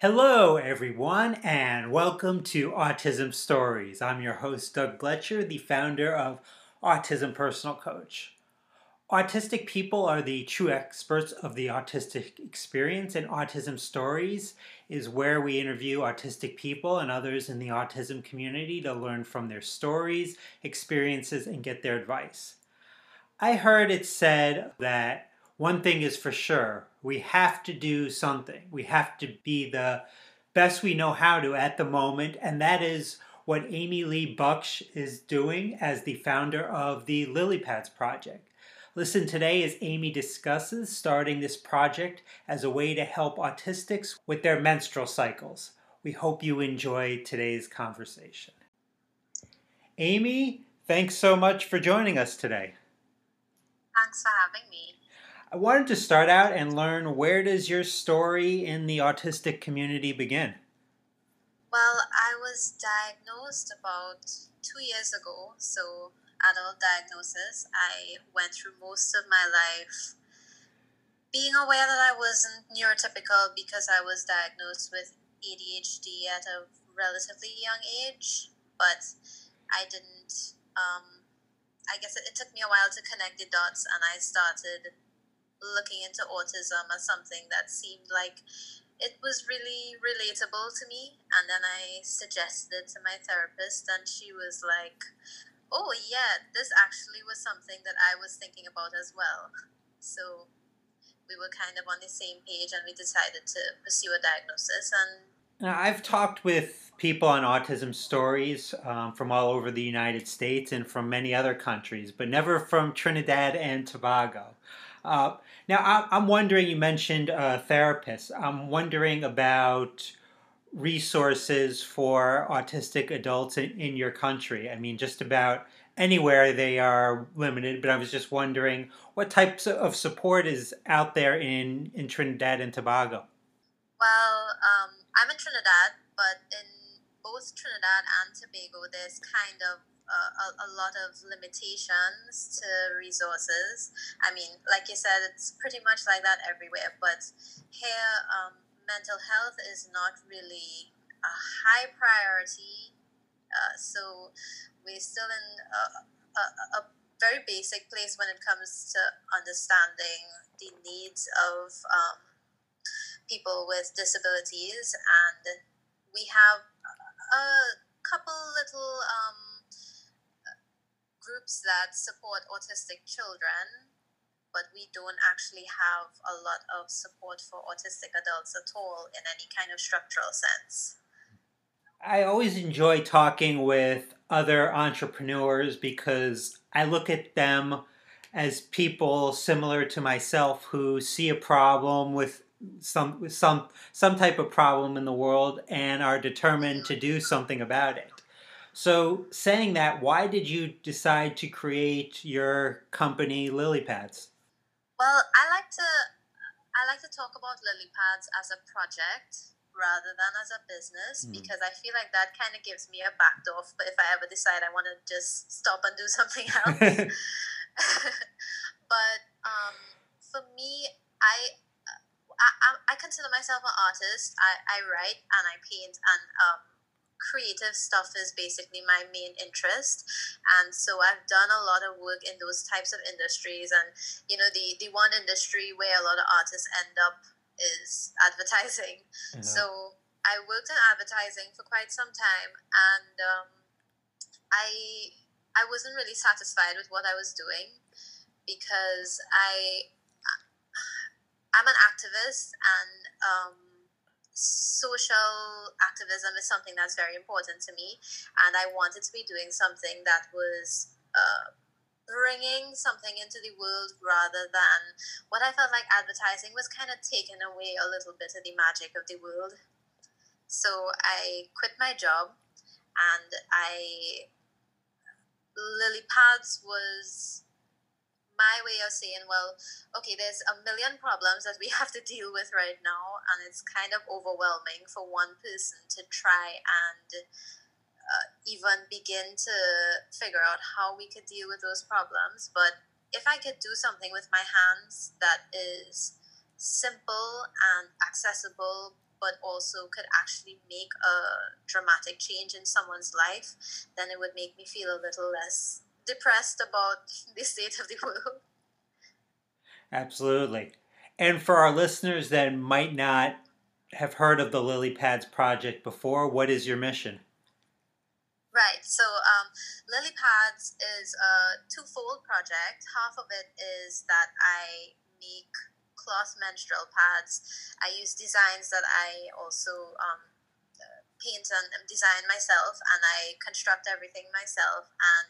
Hello, everyone, and welcome to Autism Stories. I'm your host, Doug Blecher, the founder of Autism Personal Coach. Autistic people are the true experts of the autistic experience, and Autism Stories is where we interview autistic people and others in the autism community to learn from their stories, experiences, and get their advice. I heard it said that one thing is for sure we have to do something. We have to be the best we know how to at the moment, and that is what Amy Lee Buksh is doing as the founder of the Lily Pads Project. Listen today as Amy discusses starting this project as a way to help autistics with their menstrual cycles. We hope you enjoy today's conversation. Amy, thanks so much for joining us today. Thanks for having me. I wanted to start out and learn where does your story in the autistic community begin? Well, I was diagnosed about two years ago, so adult diagnosis. I went through most of my life being aware that I wasn't neurotypical because I was diagnosed with ADHD at a relatively young age, but I didn't. Um, I guess it, it took me a while to connect the dots, and I started looking into autism as something that seemed like it was really relatable to me. And then I suggested to my therapist, and she was like, oh yeah, this actually was something that I was thinking about as well. So we were kind of on the same page and we decided to pursue a diagnosis and I've talked with people on autism stories um, from all over the United States and from many other countries, but never from Trinidad and Tobago. Uh, now, I'm wondering, you mentioned a therapist. I'm wondering about resources for autistic adults in, in your country? I mean, just about anywhere they are limited, but I was just wondering what types of support is out there in, in Trinidad and Tobago? Well, um, I'm in Trinidad, but in both Trinidad and Tobago, there's kind of uh, a, a, lot of limitations to resources. I mean, like you said, it's pretty much like that everywhere, but here, um, mental health is not really a high priority. Uh, so we're still in a, a, a, very basic place when it comes to understanding the needs of um, people with disabilities. And we have a couple little um, groups that support autistic children but we don't actually have a lot of support for autistic adults at all in any kind of structural sense. I always enjoy talking with other entrepreneurs because I look at them as people similar to myself who see a problem with some some some type of problem in the world and are determined to do something about it. So, saying that, why did you decide to create your company Lily Pads? Well, I like to I like to talk about lily pads as a project rather than as a business mm. because I feel like that kind of gives me a backdoor But if I ever decide I want to just stop and do something else. but um, for me, I, I I consider myself an artist. I, I write and I paint and um, creative stuff is basically my main interest. And so i've done a lot of work in those types of industries. And you know the the one industry where a lot of artists end up is advertising. Mm-hmm. so i worked in advertising for quite some time. And um, i i wasn't really satisfied with what i was doing because i i'm an activist. And um, social activism is something that's very important to me, and I wanted to be doing something that was uh, bringing something into the world rather than what I felt like advertising was kind of taking away a little bit of the magic of the world. So I quit my job, and I Lily Pads was my way of saying, well, okay, there's a million problems that we have to deal with right now, and it's kind of overwhelming for one person to try and uh, even begin to figure out how we could deal with those problems. But if I could do something with my hands that is simple and accessible but also could actually make a dramatic change in someone's life, then it would make me feel a little less depressed about the state of the world. Absolutely. And for our listeners that might not have heard of the Lily Pads project before, what is your mission? Right. So, um, Lily Pads is a twofold project. Half of it is that I make cloth menstrual pads. I use designs that I also um, paint and design myself, and I construct everything myself. And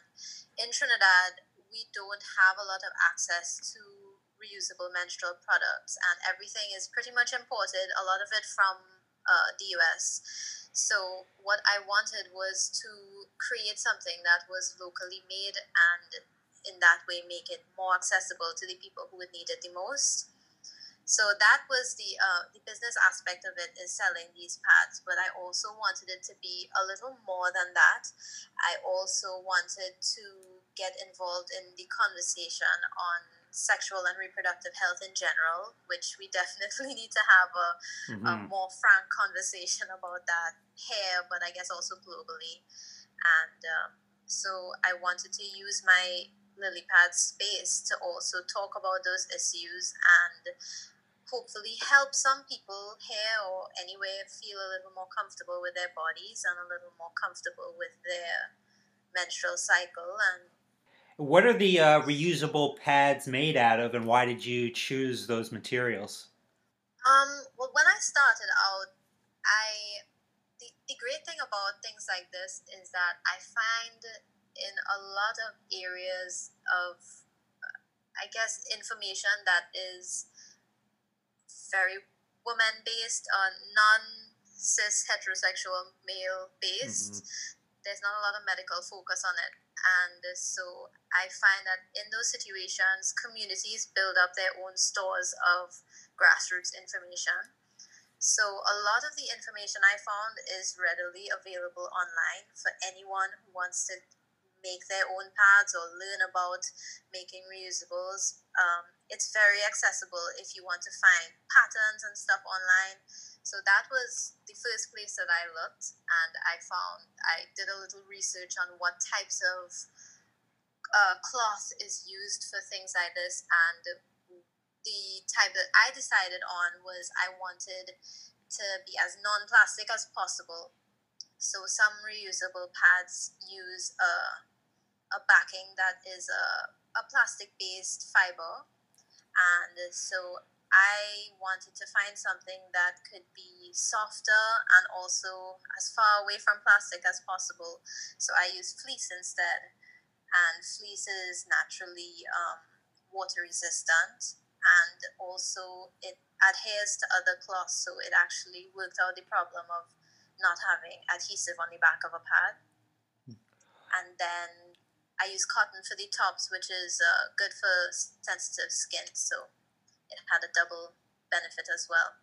in Trinidad, we don't have a lot of access to reusable menstrual products, and everything is pretty much imported, a lot of it from uh, the US. So, what I wanted was to create something that was locally made and in that way make it more accessible to the people who would need it the most. So that was the uh, the business aspect of it is selling these pads, but I also wanted it to be a little more than that. I also wanted to get involved in the conversation on sexual and reproductive health in general, which we definitely need to have a, mm-hmm. a more frank conversation about that here, but I guess also globally. And um, so I wanted to use my lily pad space to also talk about those issues and hopefully help some people here or anywhere feel a little more comfortable with their bodies and a little more comfortable with their menstrual cycle and what are the uh, reusable pads made out of and why did you choose those materials? Um, well when i started out i the, the great thing about things like this is that i find in a lot of areas of i guess information that is very woman based, or non cis heterosexual male based. Mm-hmm. There's not a lot of medical focus on it. And so I find that in those situations, communities build up their own stores of grassroots information. So a lot of the information I found is readily available online for anyone who wants to make their own pads or learn about making reusables. Um, it's very accessible if you want to find patterns and stuff online. So that was the first place that I looked, and I found I did a little research on what types of uh, cloth is used for things like this, and the type that I decided on was I wanted to be as non-plastic as possible. So some reusable pads use a a backing that is a, a plastic-based fiber and so I wanted to find something that could be softer and also as far away from plastic as possible. So I used fleece instead. And fleece is naturally um, water resistant and also it adheres to other cloths. So it actually worked out the problem of not having adhesive on the back of a pad. Hmm. And then I use cotton for the tops, which is uh, good for sensitive skin. So it had a double benefit as well.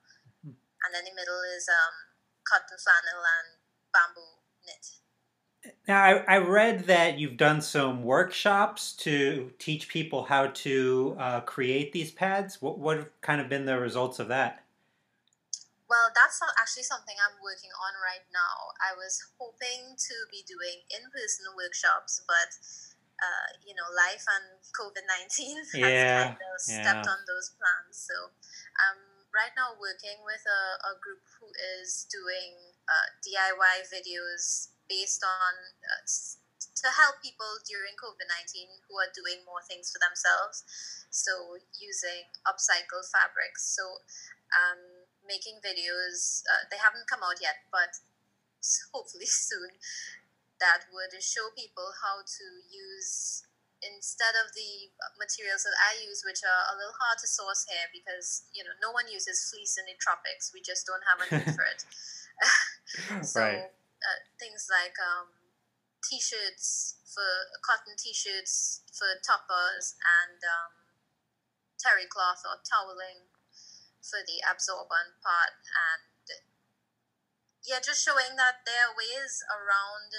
Mm-hmm. And then the middle is um, cotton flannel and bamboo knit. Now, I, I, read that you've done some workshops to teach people how to uh, create these pads. What, what have kind of been the results of that? Well, that's not actually something I'm working on right now. I was hoping to be doing in person workshops, but uh, you know, life and COVID 19 has yeah, kind of stepped yeah. on those plans. So I'm right now working with a, a group who is doing uh, DIY videos based on uh, to help people during COVID 19 who are doing more things for themselves. So using upcycled fabrics. So um, making videos, uh, they haven't come out yet, but hopefully soon that would show people how to use instead of the materials that I use, which are a little hard to source here because you know no one uses fleece in the tropics. We just don't have a need for it. so right. uh, things like um, t-shirts for cotton t-shirts for toppers and um, terry cloth or toweling for the absorbent part and yeah, just showing that there are ways around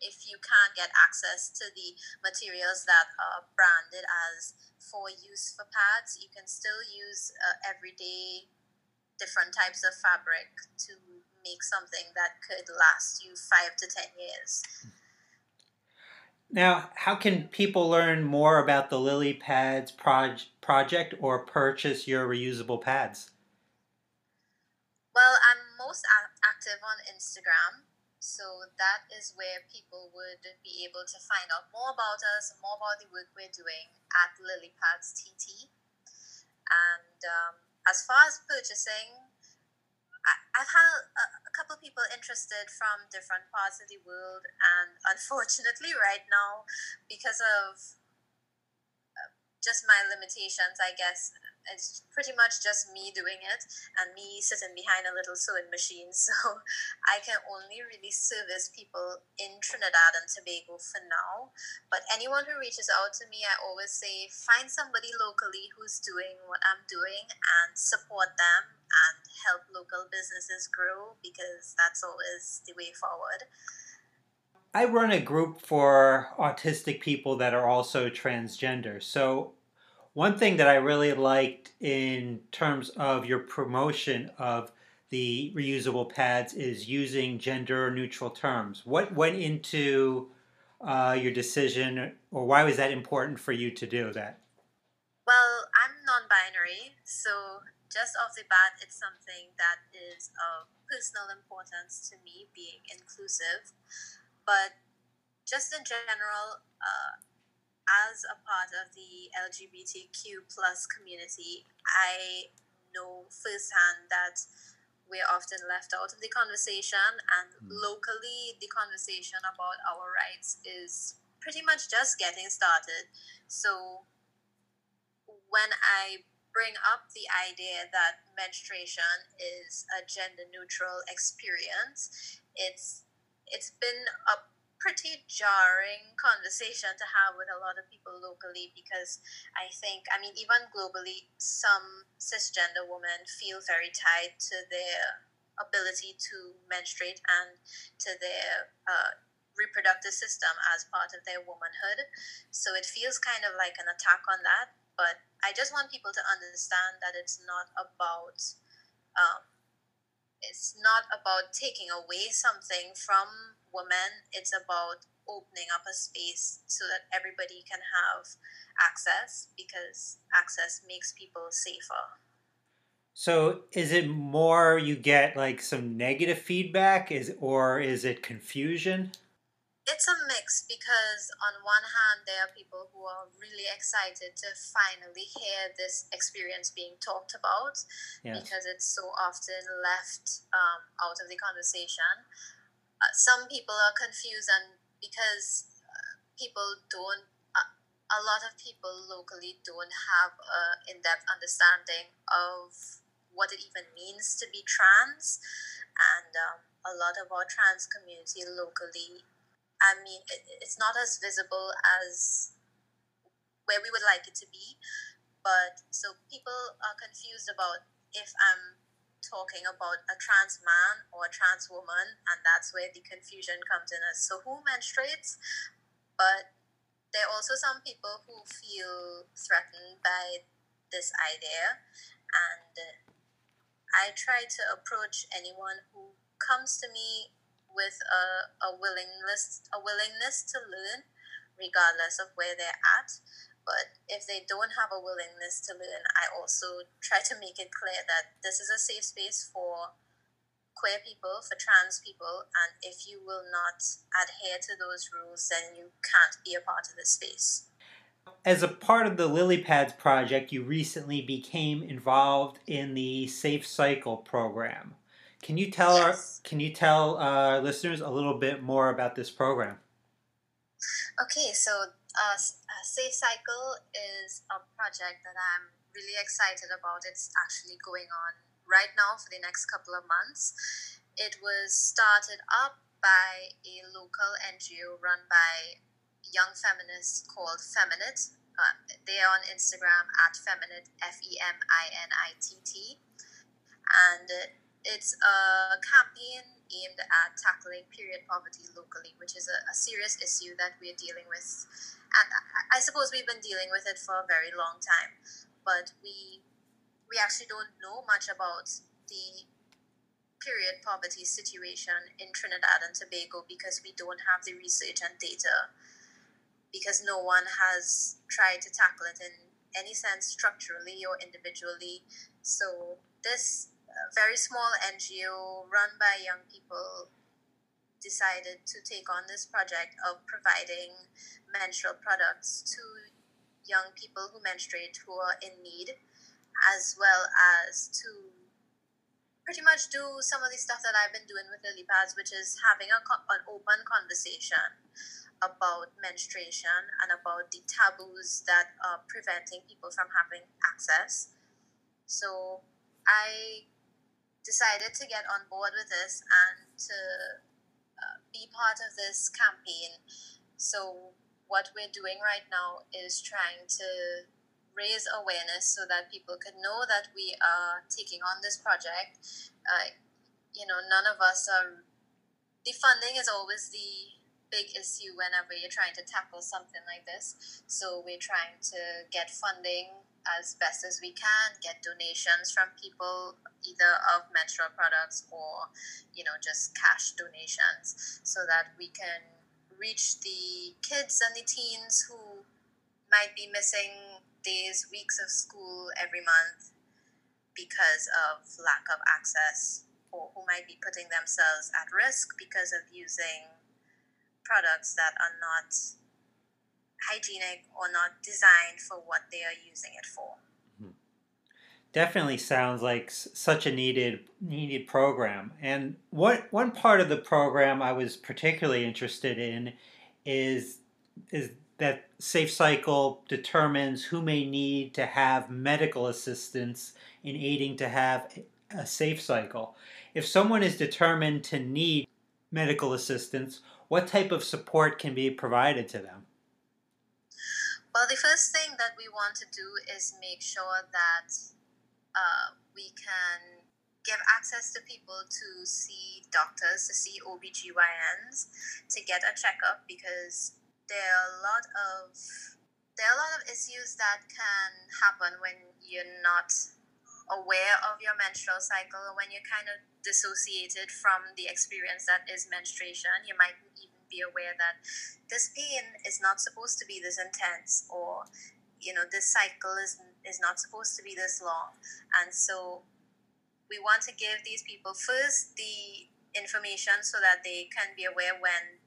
if you can't get access to the materials that are branded as for use for pads, you can still use uh, everyday different types of fabric to make something that could last you five to ten years. Now, how can people learn more about the Lily Pads proj- project or purchase your reusable pads? Well, I'm most a- active on Instagram, so that is where people would be able to find out more about us, more about the work we're doing at Lily Pads TT. And um, as far as purchasing, I, have had a, a couple of people interested from different parts of the world, and unfortunately, right now, because of uh, just my limitations, I guess it's pretty much just me doing it and me sitting behind a little sewing machine. So I can only really service people in Trinidad and Tobago for now. But anyone who reaches out to me, I always say find somebody locally who's doing what I'm doing and support them and help local businesses grow because that's always the way forward. I run a group for autistic people that are also transgender. So one thing that I really liked in terms of your promotion of the reusable pads is using gender neutral terms. What went into uh, your decision, or why was that important for you to do that? Well, I'm non binary, so just off the bat, it's something that is of personal importance to me, being inclusive. But just in general, uh, as a part of the LGBTQ plus community, I know firsthand that we're often left out of the conversation, and mm. locally, the conversation about our rights is pretty much just getting started. So, when I bring up the idea that menstruation is a gender neutral experience, it's it's been a pretty jarring conversation to have with a lot of people locally because I think, I mean, even globally, some cisgender women feel very tied to their ability to menstruate and to their uh, reproductive system as part of their womanhood. So it feels kind of like an attack on that. But I just want people to understand that it's not about. Um, it's not about taking away something from women, it's about opening up a space so that everybody can have access because access makes people safer. So is it more you get like some negative feedback is or is it confusion? It's a mix because on one hand there are people who are really excited to finally hear this experience being talked about yes. because it's so often left um, out of the conversation uh, some people are confused and because uh, people don't uh, a lot of people locally don't have an in-depth understanding of what it even means to be trans. And um, a lot of our trans community locally i mean it, it's not as visible as where we would like it to be. But so people are confused about if i'm talking about a trans man or a trans woman, and that's where the confusion comes in as so who menstruates? But there are also some people who feel threatened by this idea, and I try to approach anyone who comes to me with a, a willingness a willingness to learn, regardless of where they're at. But if they don't have a willingness to learn, I also try to make it clear that this is a safe space for queer people, for trans people, and if you will not adhere to those rules, then you can't be a part of this space. As a part of the Lily Pads project, you recently became involved in the Safe Cycle program. Can you tell yes. our can you tell our listeners a little bit more about this program? Okay, so uh, Safe Cycle is a project that I'm really excited about. It's actually going on right now for the next couple of months. It was started up by a local NGO run by young feminists called Feminitt. Uh, they are on Instagram at Feminitt, F E M I N I T T. And it's a campaign aimed at tackling period poverty locally, which is a, a serious issue that we're dealing with. And I, suppose we've been dealing with it for a very long time, but we we actually don't know much about the period poverty situation in Trinidad and Tobago because we don't have the research and data, because no one has tried to tackle it in any sense structurally or individually. So, this uh, very small NGO run by young people decided to take on this project of providing menstrual products to young people who menstruate who are in need, as well as to pretty much do some of the stuff that I've been doing with Lily Pads, which is having a, an open conversation about menstruation and about the taboos that are preventing people from having access. So I decided to get on board with this and to be part of this campaign. So what we're doing right now is trying to raise awareness so that people can know that we are taking on this project. Uh, you know, none of us are. The funding is always the big issue whenever you're trying to tackle something like this. So we're trying to get funding as best as we can, get donations from people, either of menstrual products or, you know, just cash donations, so that we can reach the kids and the teens who might be missing days, weeks of school every month because of lack of access, or who might be putting themselves at risk because of using products that are not hygienic or not designed for what they are using it for. Mm-hmm. Definitely sounds like such a needed needed program. And what one part of the program I was particularly interested in is is that Safe Cycle determines who may need to have medical assistance in aiding to have a safe cycle. If someone is determined to need medical assistance, what type of support can be provided to them? Well, the first thing that we want to do is make sure that uh, we can give access to people to see doctors, to see OBGYNs, to get a checkup because there are a lot of there are a lot of issues that can happen when you're not aware of your menstrual cycle when you're kind of dissociated from the experience that is menstruation. You might even be aware that this pain is not supposed to be this intense or you know this cycle is is not supposed to be this long and so we want to give these people first the information so that they can be aware when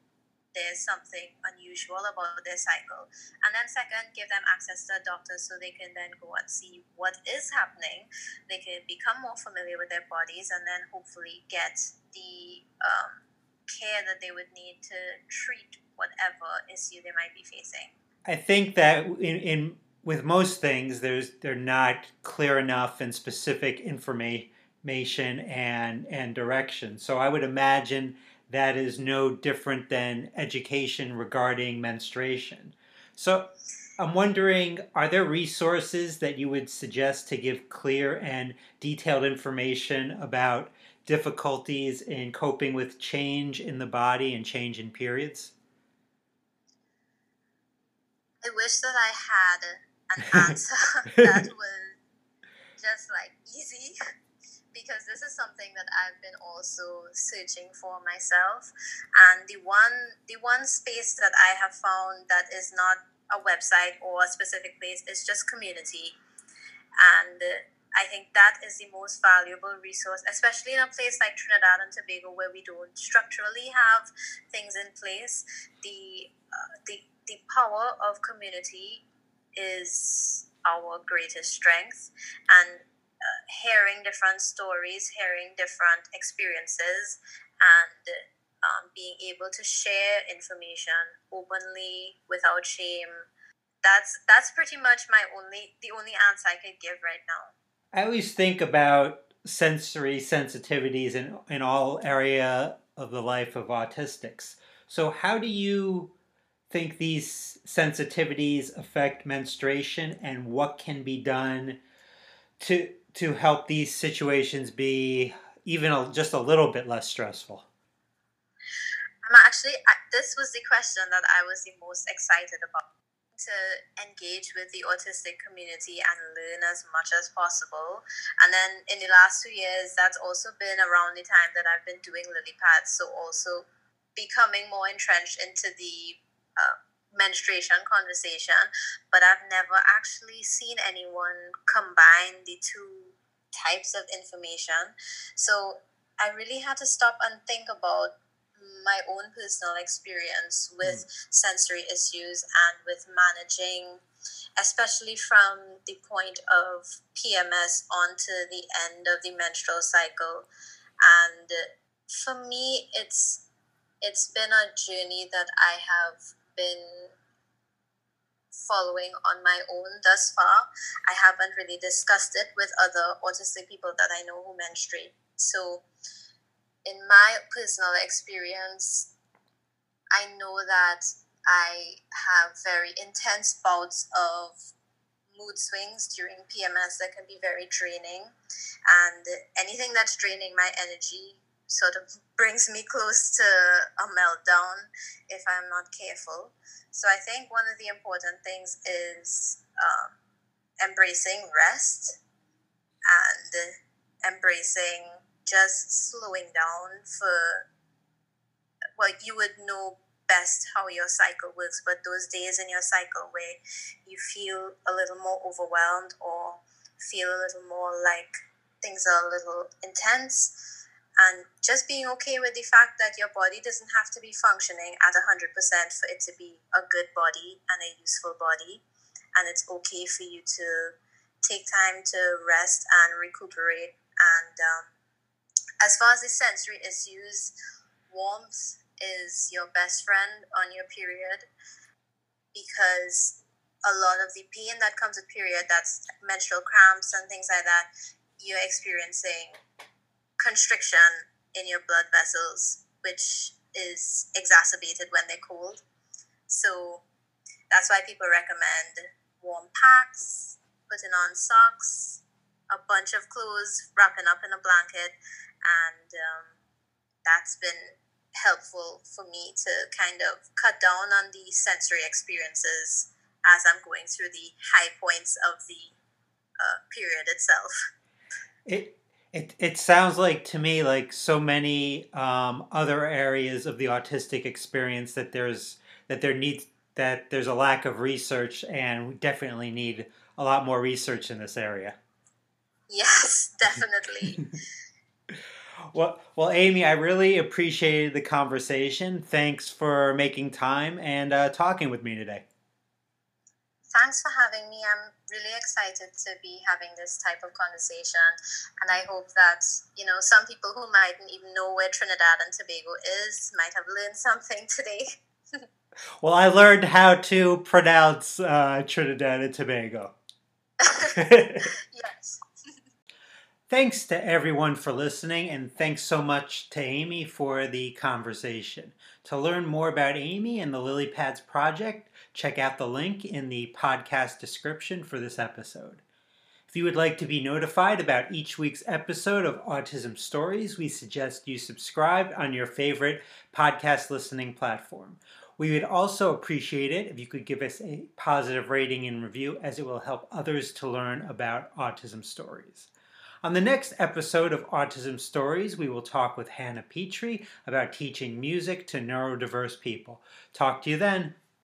there's something unusual about their cycle. And then, second, give them access to a doctor so they can then go and see what is happening. They can become more familiar with their bodies and then hopefully get the um, care that they would need to treat whatever issue they might be facing. I think that in, in with most things, there's they're not clear enough and specific information and and direction. So I would imagine that is no different than education regarding menstruation. So I'm wondering are there resources that you would suggest to give clear and detailed information about difficulties in coping with change in the body and change in periods? I wish that I had an answer that was just like easy because this is something that I've been also searching for myself. And the one the one space that I have found that is not a website or a specific place is just community. And I think that is the most valuable resource, especially in a place like Trinidad and Tobago where we don't structurally have things in place. The uh, the the power of community is our greatest strength and uh, hearing different stories, hearing different experiences, and um, being able to share information openly without shame. That's that's pretty much my only the only answer I could give right now. I always think about sensory sensitivities in in all area of the life of autistics. So how do you think these sensitivities affect menstruation and what can be done to to help these situations be even a, just a little bit less stressful? I'm actually, this was the question that I was the most excited about. To engage with the autistic community and learn as much as possible. And then in the last two years, that's also been around the time that I've been doing lily pads. So also becoming more entrenched into the uh, menstruation conversation. But I've never actually seen anyone combine the two types of information. So I really had to stop and think about my own personal experience with mm. sensory issues and with managing, especially from the point of PMS onto the end of the menstrual cycle. And for me, it's it's been a journey that I have been following on my own thus far. I haven't really discussed it with other autistic people that I know who menstruate. So in my personal experience, I know that I have very intense bouts of mood swings during PMS that can be very draining. And anything that's draining my energy sort of brings me close to a meltdown if I'm not careful. So I think one of the important things is um, embracing rest and embracing just slowing down for well you would know best how your cycle works but those days in your cycle where you feel a little more overwhelmed or feel a little more like things are a little intense and just being okay with the fact that your body doesn't have to be functioning at 100% for it to be a good body and a useful body and it's okay for you to take time to rest and recuperate and um, as far as the sensory issues, warmth is your best friend on your period because a lot of the pain that comes with period, that's menstrual cramps and things like that, you're experiencing constriction in your blood vessels, which is exacerbated when they're cold. So that's why people recommend warm packs, putting on socks, a bunch of clothes, wrapping up in a blanket, and um, that's been helpful for me to kind of cut down on the sensory experiences as I'm going through the high points of the uh, period itself. It it it sounds like to me like so many um, other areas of the autistic experience that there's that there needs that there's a lack of research and we definitely need a lot more research in this area. Yes, definitely. Well, well, Amy, I really appreciated the conversation. Thanks for making time and uh, talking with me today. Thanks for having me. I'm really excited to be having this type of conversation, and I hope that you know some people who mightn't even know where Trinidad and Tobago is might have learned something today. well, I learned how to pronounce uh, Trinidad and Tobago. yes. Thanks to everyone for listening, and thanks so much to Amy for the conversation. To learn more about Amy and the Lily Pads project, check out the link in the podcast description for this episode. If you would like to be notified about each week's episode of Autism Stories, we suggest you subscribe on your favorite podcast listening platform. We would also appreciate it if you could give us a positive rating and review, as it will help others to learn about autism stories. On the next episode of Autism Stories, we will talk with Hannah Petrie about teaching music to neurodiverse people. Talk to you then.